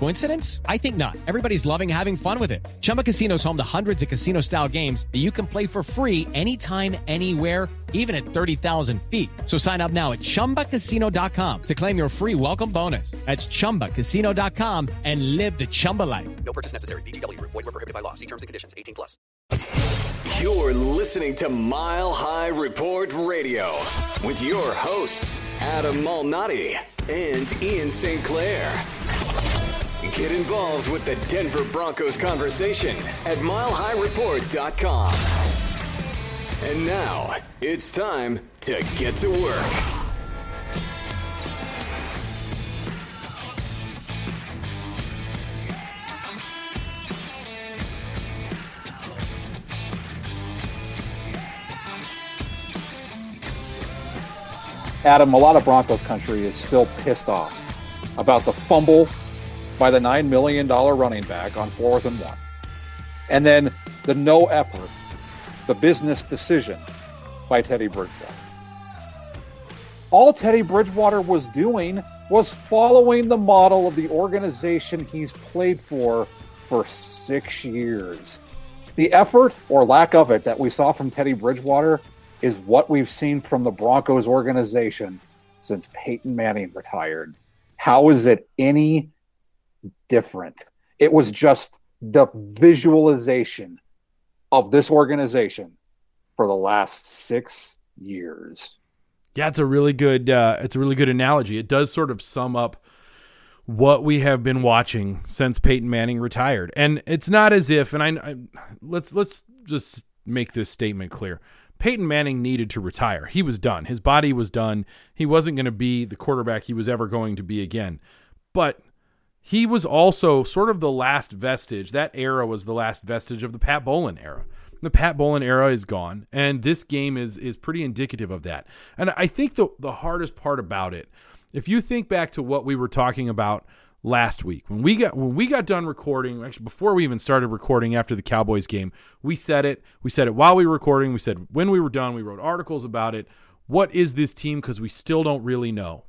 Coincidence? I think not. Everybody's loving having fun with it. Chumba Casino is home to hundreds of casino style games that you can play for free anytime, anywhere even at 30,000 feet. So sign up now at ChumbaCasino.com to claim your free welcome bonus. That's ChumbaCasino.com and live the Chumba life. No purchase necessary. VGW Group. Void were prohibited by law. See terms and conditions. 18 plus. You're listening to Mile High Report Radio with your hosts, Adam Malnati and Ian St. Clair. Get involved with the Denver Broncos conversation at milehighreport.com. And now it's time to get to work. Adam, a lot of Broncos country is still pissed off about the fumble by the $9 million running back on fourth and one. And then the no effort, the business decision by Teddy Bridgewater. All Teddy Bridgewater was doing was following the model of the organization he's played for for six years. The effort or lack of it that we saw from Teddy Bridgewater is what we've seen from the Broncos organization since Peyton Manning retired. How is it any different? It was just the visualization of this organization for the last six years. Yeah, it's a really good uh, it's a really good analogy. It does sort of sum up what we have been watching since Peyton Manning retired. And it's not as if and I, I let's let's just make this statement clear. Peyton Manning needed to retire. He was done. His body was done. He wasn't going to be the quarterback he was ever going to be again. But he was also sort of the last vestige. That era was the last vestige of the Pat Bowlen era. The Pat Bowlen era is gone, and this game is is pretty indicative of that. And I think the the hardest part about it, if you think back to what we were talking about last week when we got when we got done recording actually before we even started recording after the Cowboys game we said it we said it while we were recording we said when we were done we wrote articles about it what is this team because we still don't really know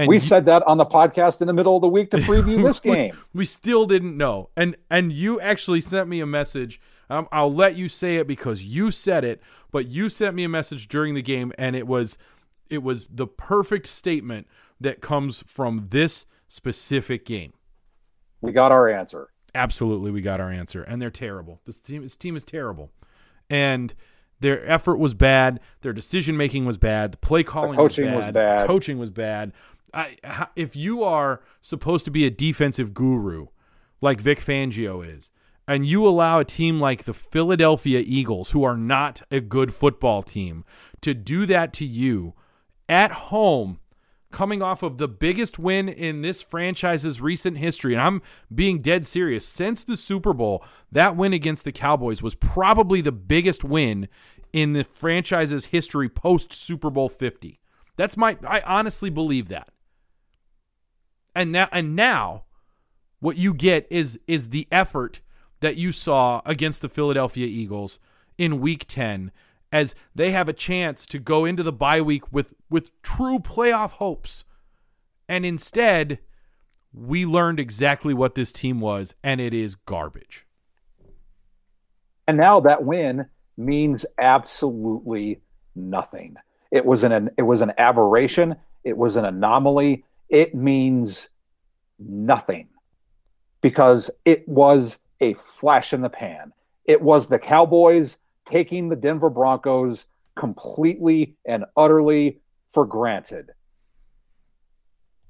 and we you, said that on the podcast in the middle of the week to preview this game we, we, still didn't know and and you actually sent me a message um, I'll let you say it because you said it but you sent me a message during the game and it was it was the perfect statement that comes from this specific game. We got our answer. Absolutely, we got our answer, and they're terrible. This team, this team is terrible, and their effort was bad. Their decision making was bad. The play calling, the coaching was bad. was bad. Coaching was bad. If you are supposed to be a defensive guru, like Vic Fangio is, and you allow a team like the Philadelphia Eagles, who are not a good football team, to do that to you at home coming off of the biggest win in this franchise's recent history. And I'm being dead serious. Since the Super Bowl, that win against the Cowboys was probably the biggest win in the franchise's history post Super Bowl 50. That's my I honestly believe that. And now and now what you get is is the effort that you saw against the Philadelphia Eagles in week 10 as they have a chance to go into the bye week with with true playoff hopes. And instead, we learned exactly what this team was, and it is garbage. And now that win means absolutely nothing. It was an it was an aberration. It was an anomaly. It means nothing because it was a flash in the pan. It was the Cowboys taking the Denver Broncos completely and utterly for granted.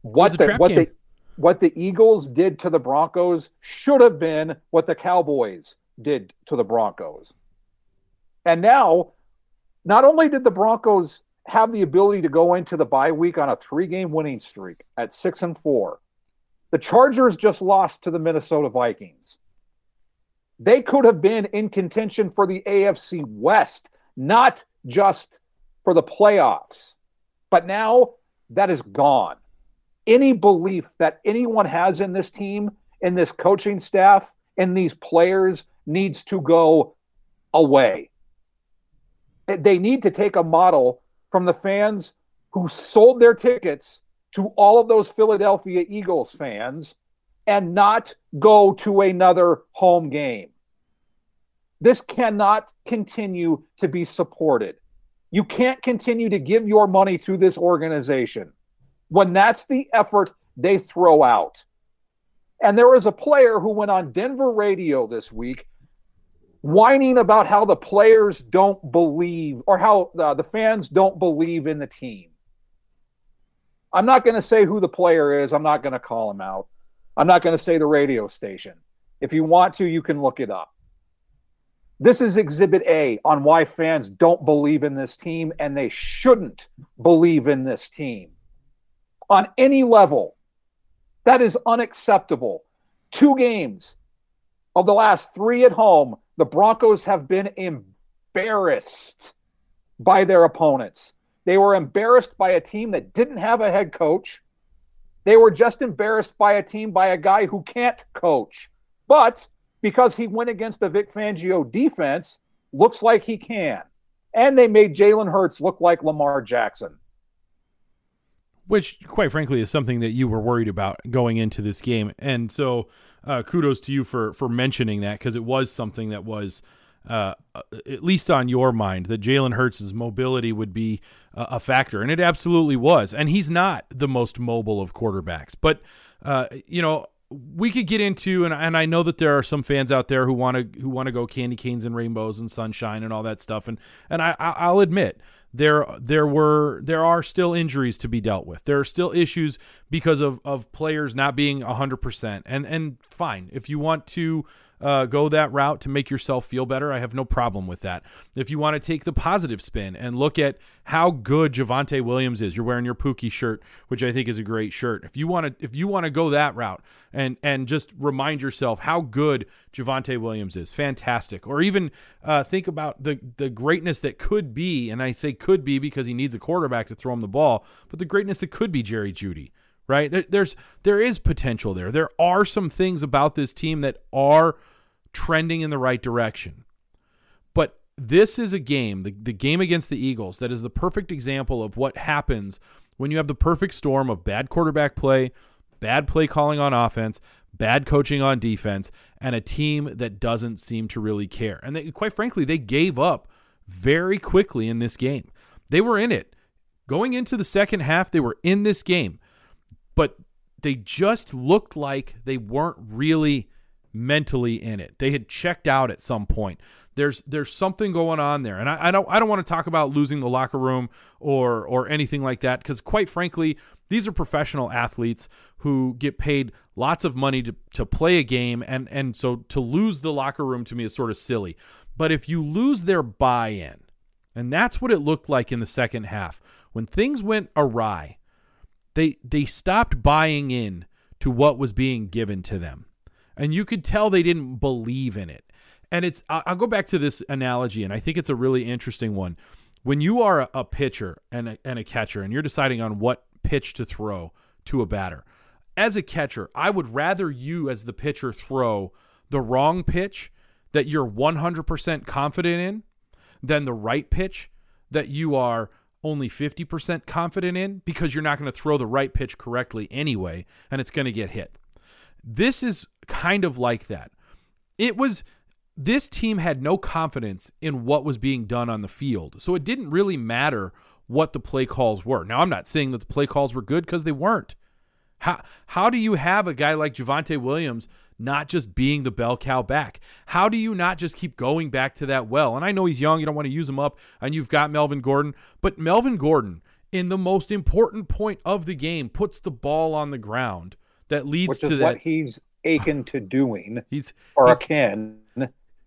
What the, what the what the Eagles did to the Broncos should have been what the Cowboys did to the Broncos. And now, not only did the Broncos have the ability to go into the bye week on a three-game winning streak at six and four, the Chargers just lost to the Minnesota Vikings. They could have been in contention for the AFC West, not just for the playoffs. But now that is gone any belief that anyone has in this team, in this coaching staff, in these players needs to go away. They need to take a model from the fans who sold their tickets to all of those Philadelphia Eagles fans and not go to another home game. This cannot continue to be supported. You can't continue to give your money to this organization when that's the effort they throw out. And there was a player who went on Denver radio this week whining about how the players don't believe or how uh, the fans don't believe in the team. I'm not going to say who the player is. I'm not going to call him out. I'm not going to say the radio station. If you want to, you can look it up. This is exhibit A on why fans don't believe in this team and they shouldn't believe in this team on any level. That is unacceptable. Two games of the last three at home, the Broncos have been embarrassed by their opponents. They were embarrassed by a team that didn't have a head coach. They were just embarrassed by a team by a guy who can't coach. But because he went against the Vic Fangio defense, looks like he can. And they made Jalen Hurts look like Lamar Jackson which quite frankly is something that you were worried about going into this game. And so uh, kudos to you for for mentioning that because it was something that was uh, at least on your mind that Jalen Hurts' mobility would be a, a factor, and it absolutely was. And he's not the most mobile of quarterbacks, but uh, you know we could get into and, and I know that there are some fans out there who want to who want to go candy canes and rainbows and sunshine and all that stuff and and I I'll admit there there were there are still injuries to be dealt with. There are still issues because of of players not being 100%. And and fine, if you want to uh, go that route to make yourself feel better, I have no problem with that. If you want to take the positive spin and look at how good Javonte Williams is, you're wearing your Pookie shirt, which I think is a great shirt. If you want to, if you want to go that route and and just remind yourself how good Javonte Williams is, fantastic. Or even uh, think about the the greatness that could be, and I say could be because he needs a quarterback to throw him the ball, but the greatness that could be Jerry Jeudy right? There's there is potential there. There are some things about this team that are trending in the right direction. But this is a game, the, the game against the Eagles, that is the perfect example of what happens when you have the perfect storm of bad quarterback play, bad play calling on offense, bad coaching on defense, and a team that doesn't seem to really care. And they, quite frankly, they gave up very quickly in this game. They were in it. Going into the second half, they were in this game, but they just looked like they weren't really mentally in it. They had checked out at some point. There's there's something going on there, and I, I don't I don't want to talk about losing the locker room or or anything like that because quite frankly, these are professional athletes who get paid lots of money to, to play a game, and and so to lose the locker room to me is sort of silly. But if you lose their buy-in, and that's what it looked like in the second half when things went awry, they they stopped buying in to what was being given to them and you could tell they didn't believe in it. And it's I'll go back to this analogy, and I think it's a really interesting one. When you are a pitcher and a, and a catcher, and you're deciding on what pitch to throw to a batter, as a catcher, I would rather you, as the pitcher, throw the wrong pitch that you're 100% confident in than the right pitch that you are only 50% confident in because you're not going to throw the right pitch correctly anyway and it's going to get hit. This is kind of like that. It was this team had no confidence in what was being done on the field. So it didn't really matter what the play calls were. Now, I'm not saying that the play calls were good because they weren't. How, how do you have a guy like Javonte Williams not just being the bell cow back? How do you not just keep going back to that well? And I know he's young, you don't want to use him up, and you've got Melvin Gordon, but Melvin Gordon, in the most important point of the game, puts the ball on the ground that leads to that. what he's akin to doing, He's or he's- akin.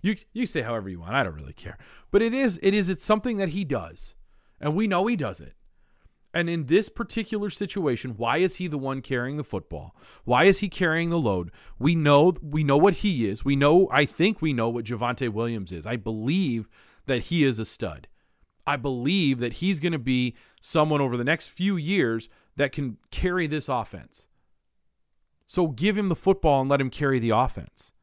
You you say however you want. I don't really care. But it is it is it's something that he does. And we know he does it. And in this particular situation, why is he the one carrying the football? Why is he carrying the load? We know we know what he is. We know I think we know what Javonte Williams is. I believe that he is a stud. I believe that he's going to be someone over the next few years that can carry this offense. So give him the football and let him carry the offense.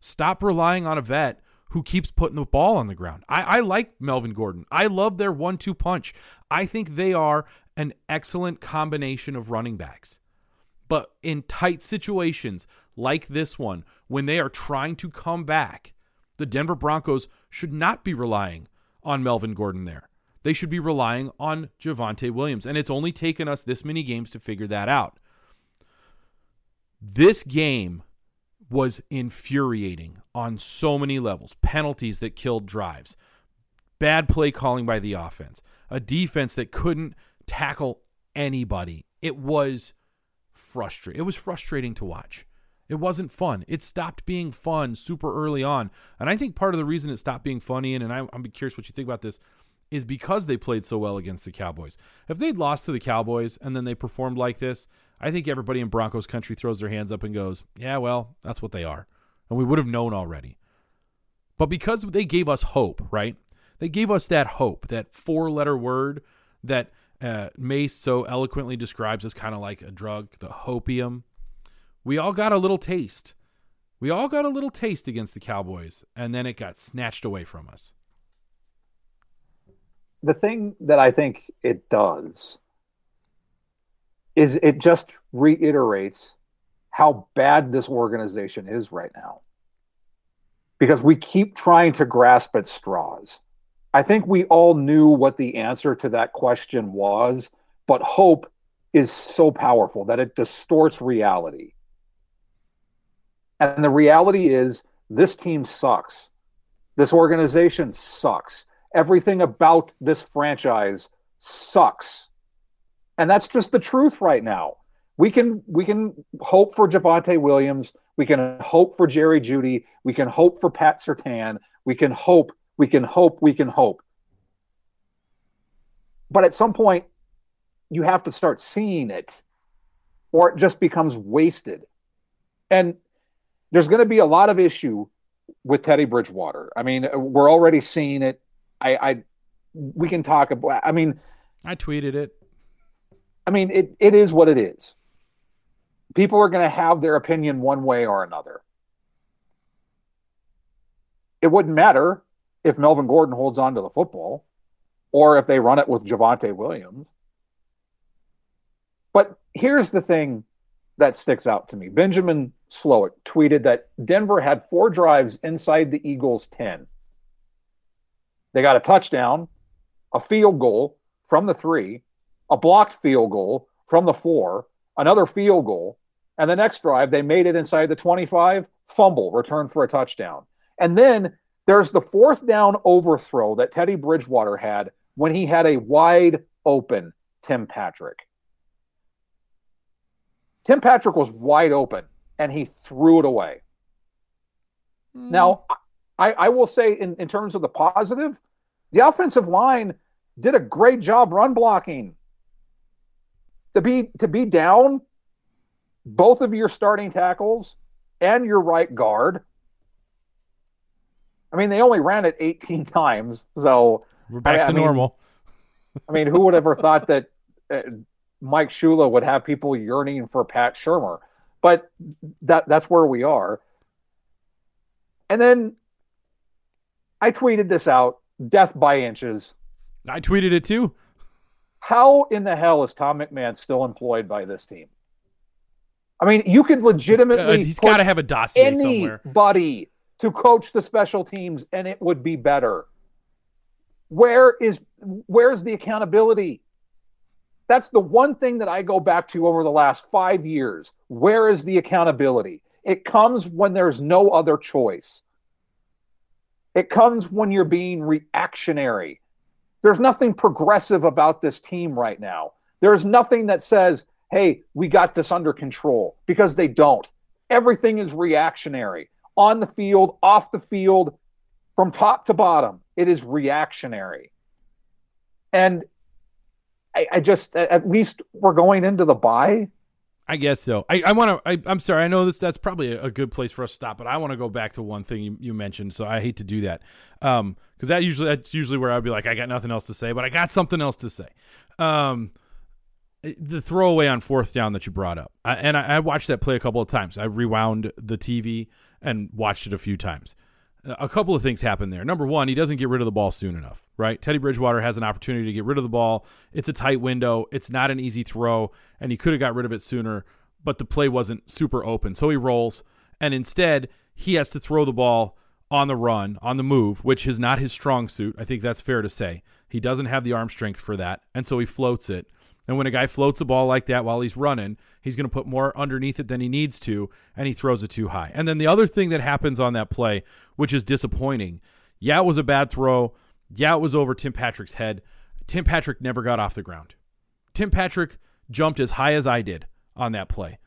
Stop relying on a vet who keeps putting the ball on the ground. I, I like Melvin Gordon. I love their one two punch. I think they are an excellent combination of running backs. But in tight situations like this one, when they are trying to come back, the Denver Broncos should not be relying on Melvin Gordon there. They should be relying on Javonte Williams. And it's only taken us this many games to figure that out. This game was infuriating on so many levels. Penalties that killed drives, bad play calling by the offense, a defense that couldn't tackle anybody. It was frustrating. It was frustrating to watch. It wasn't fun. It stopped being fun super early on. And I think part of the reason it stopped being funny, and I, I'm curious what you think about this, is because they played so well against the Cowboys. If they'd lost to the Cowboys and then they performed like this, I think everybody in Broncos country throws their hands up and goes, yeah, well, that's what they are. And we would have known already. But because they gave us hope, right? They gave us that hope, that four letter word that uh, Mace so eloquently describes as kind of like a drug, the hopium. We all got a little taste. We all got a little taste against the Cowboys, and then it got snatched away from us. the thing that I think it does is it just reiterates how bad this organization is right now. Because we keep trying to grasp at straws. I think we all knew what the answer to that question was, but hope is so powerful that it distorts reality. And the reality is this team sucks. This organization sucks. Everything about this franchise sucks. And that's just the truth right now. We can we can hope for Javonte Williams. We can hope for Jerry Jeudy. We can hope for Pat Surtain. We can hope, we can hope, we can hope. But at some point, you have to start seeing it, or it just becomes wasted. And there's going to be a lot of issue with Teddy Bridgewater. I mean, we're already seeing it. I, I we can talk about. I mean, I tweeted it. I mean, it, it is what it is. People are going to have their opinion one way or another. It wouldn't matter if Melvin Gordon holds on to the football or if they run it with Javonte Williams. But here's the thing that sticks out to me. Benjamin Slowick tweeted that Denver had four drives inside the Eagles' 10. They got a touchdown, a field goal from the three, a blocked field goal from the four, another field goal, and the next drive they made it inside the 25, fumble, return for a touchdown. And then there's the fourth down overthrow that Teddy Bridgewater had when he had a wide open Tim Patrick. Tim Patrick was wide open and he threw it away. Hmm. Now, I, I will say, in, in terms of the positive, the offensive line did a great job run blocking. To be to be down both of your starting tackles and your right guard. I mean, they only ran it 18 times, so We're back I- I to mean, normal. I mean, who would ever thought that uh, Mike Shula would have people yearning for Pat Shurmur? But that that's where we are. And then I tweeted this out: death by inches. I tweeted it too. How in the hell is Tom McMahon still employed by this team? I mean, you could legitimately Uh, he's got to have a dossier somewhere. anybody to coach the special teams and it would be better. Where is where's the accountability? That's the one thing that I go back to over the last 5 years. Where is the accountability? It comes when there's no other choice. It comes when you're being reactionary. There's nothing progressive about this team right now. There's nothing that says, hey, we got this under control because they don't. Everything is reactionary on the field, off the field, from top to bottom. It is reactionary. And I, I just, at least we're going into the bye. I guess so. I, I want to. I'm sorry. I know this. That's probably a, a, good place for us to stop. But I want to go back to one thing you, you mentioned. So I hate to do that. Um, because that usually that's usually where I'd be like, I got nothing else to say, but I got something else to say. Um, the throwaway on fourth down that you brought up, I, and I, I, watched that play a couple of times. I rewound the TV and watched it a few times. A couple of things happen there. Number one, he doesn't get rid of the ball soon enough, right? Teddy Bridgewater has an opportunity to get rid of the ball. It's a tight window. It's not an easy throw, and he could have got rid of it sooner, but the play wasn't super open. So he rolls, and instead, he has to throw the ball on the run, on the move, which is not his strong suit. I think that's fair to say. He doesn't have the arm strength for that, and so he floats it. And when a guy floats a ball like that while he's running, he's going to put more underneath it than he needs to, and he throws it too high. And then the other thing that happens on that play, which is disappointing, yeah, it was a bad throw. Yeah, it was over Tim Patrick's head. Tim Patrick never got off the ground. Tim Patrick jumped as high as I did on that play.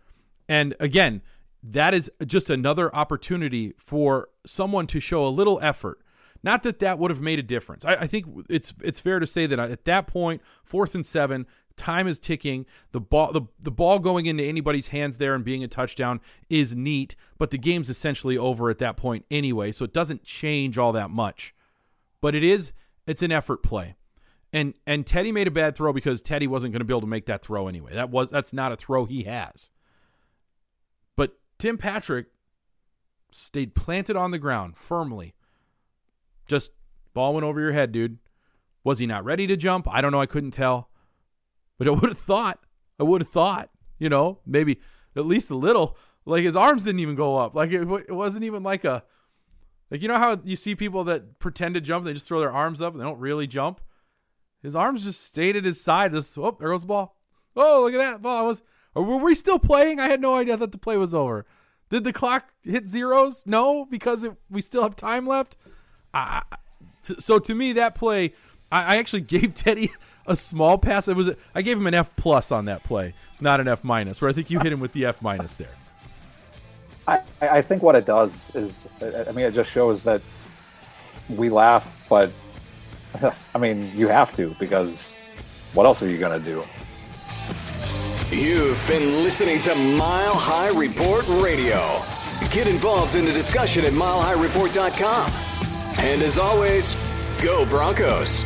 And again, that is just another opportunity for someone to show a little effort. Not that that would have made a difference. I, I, think it's it's fair to say that at that point, fourth and seven, time is ticking. The ball the, the ball going into anybody's hands there and being a touchdown is neat, but the game's essentially over at that point anyway, so it doesn't change all that much. But it is it's an effort play. And and Teddy made a bad throw because Teddy wasn't going to be able to make that throw anyway. That was that's not a throw he has. But Tim Patrick stayed planted on the ground firmly. Just ball went over your head, dude. Was he not ready to jump? I don't know. I couldn't tell. But I would have thought. I would have thought, you know, maybe at least a little. Like his arms didn't even go up. Like it, it wasn't even like a. Like you know how you see people that pretend to jump, they just throw their arms up and they don't really jump. His arms just stayed at his side. Just oh, there goes the ball. Oh, look at that ball. I was were we still playing? I had no idea that the play was over. Did the clock hit zeros? No, because it, we still have time left. I, so to me, that play, I, I, actually gave Teddy a small pass. It was a, I gave him an F plus on that play, not an F minus. Where I think you hit him with the F minus there. I, I think what it does is, I mean, it just shows that we laugh, but I mean, you have to because what else are you going to do? You've been listening to Mile High Report Radio. Get involved in the discussion at milehighreport.com. And as always, go Broncos.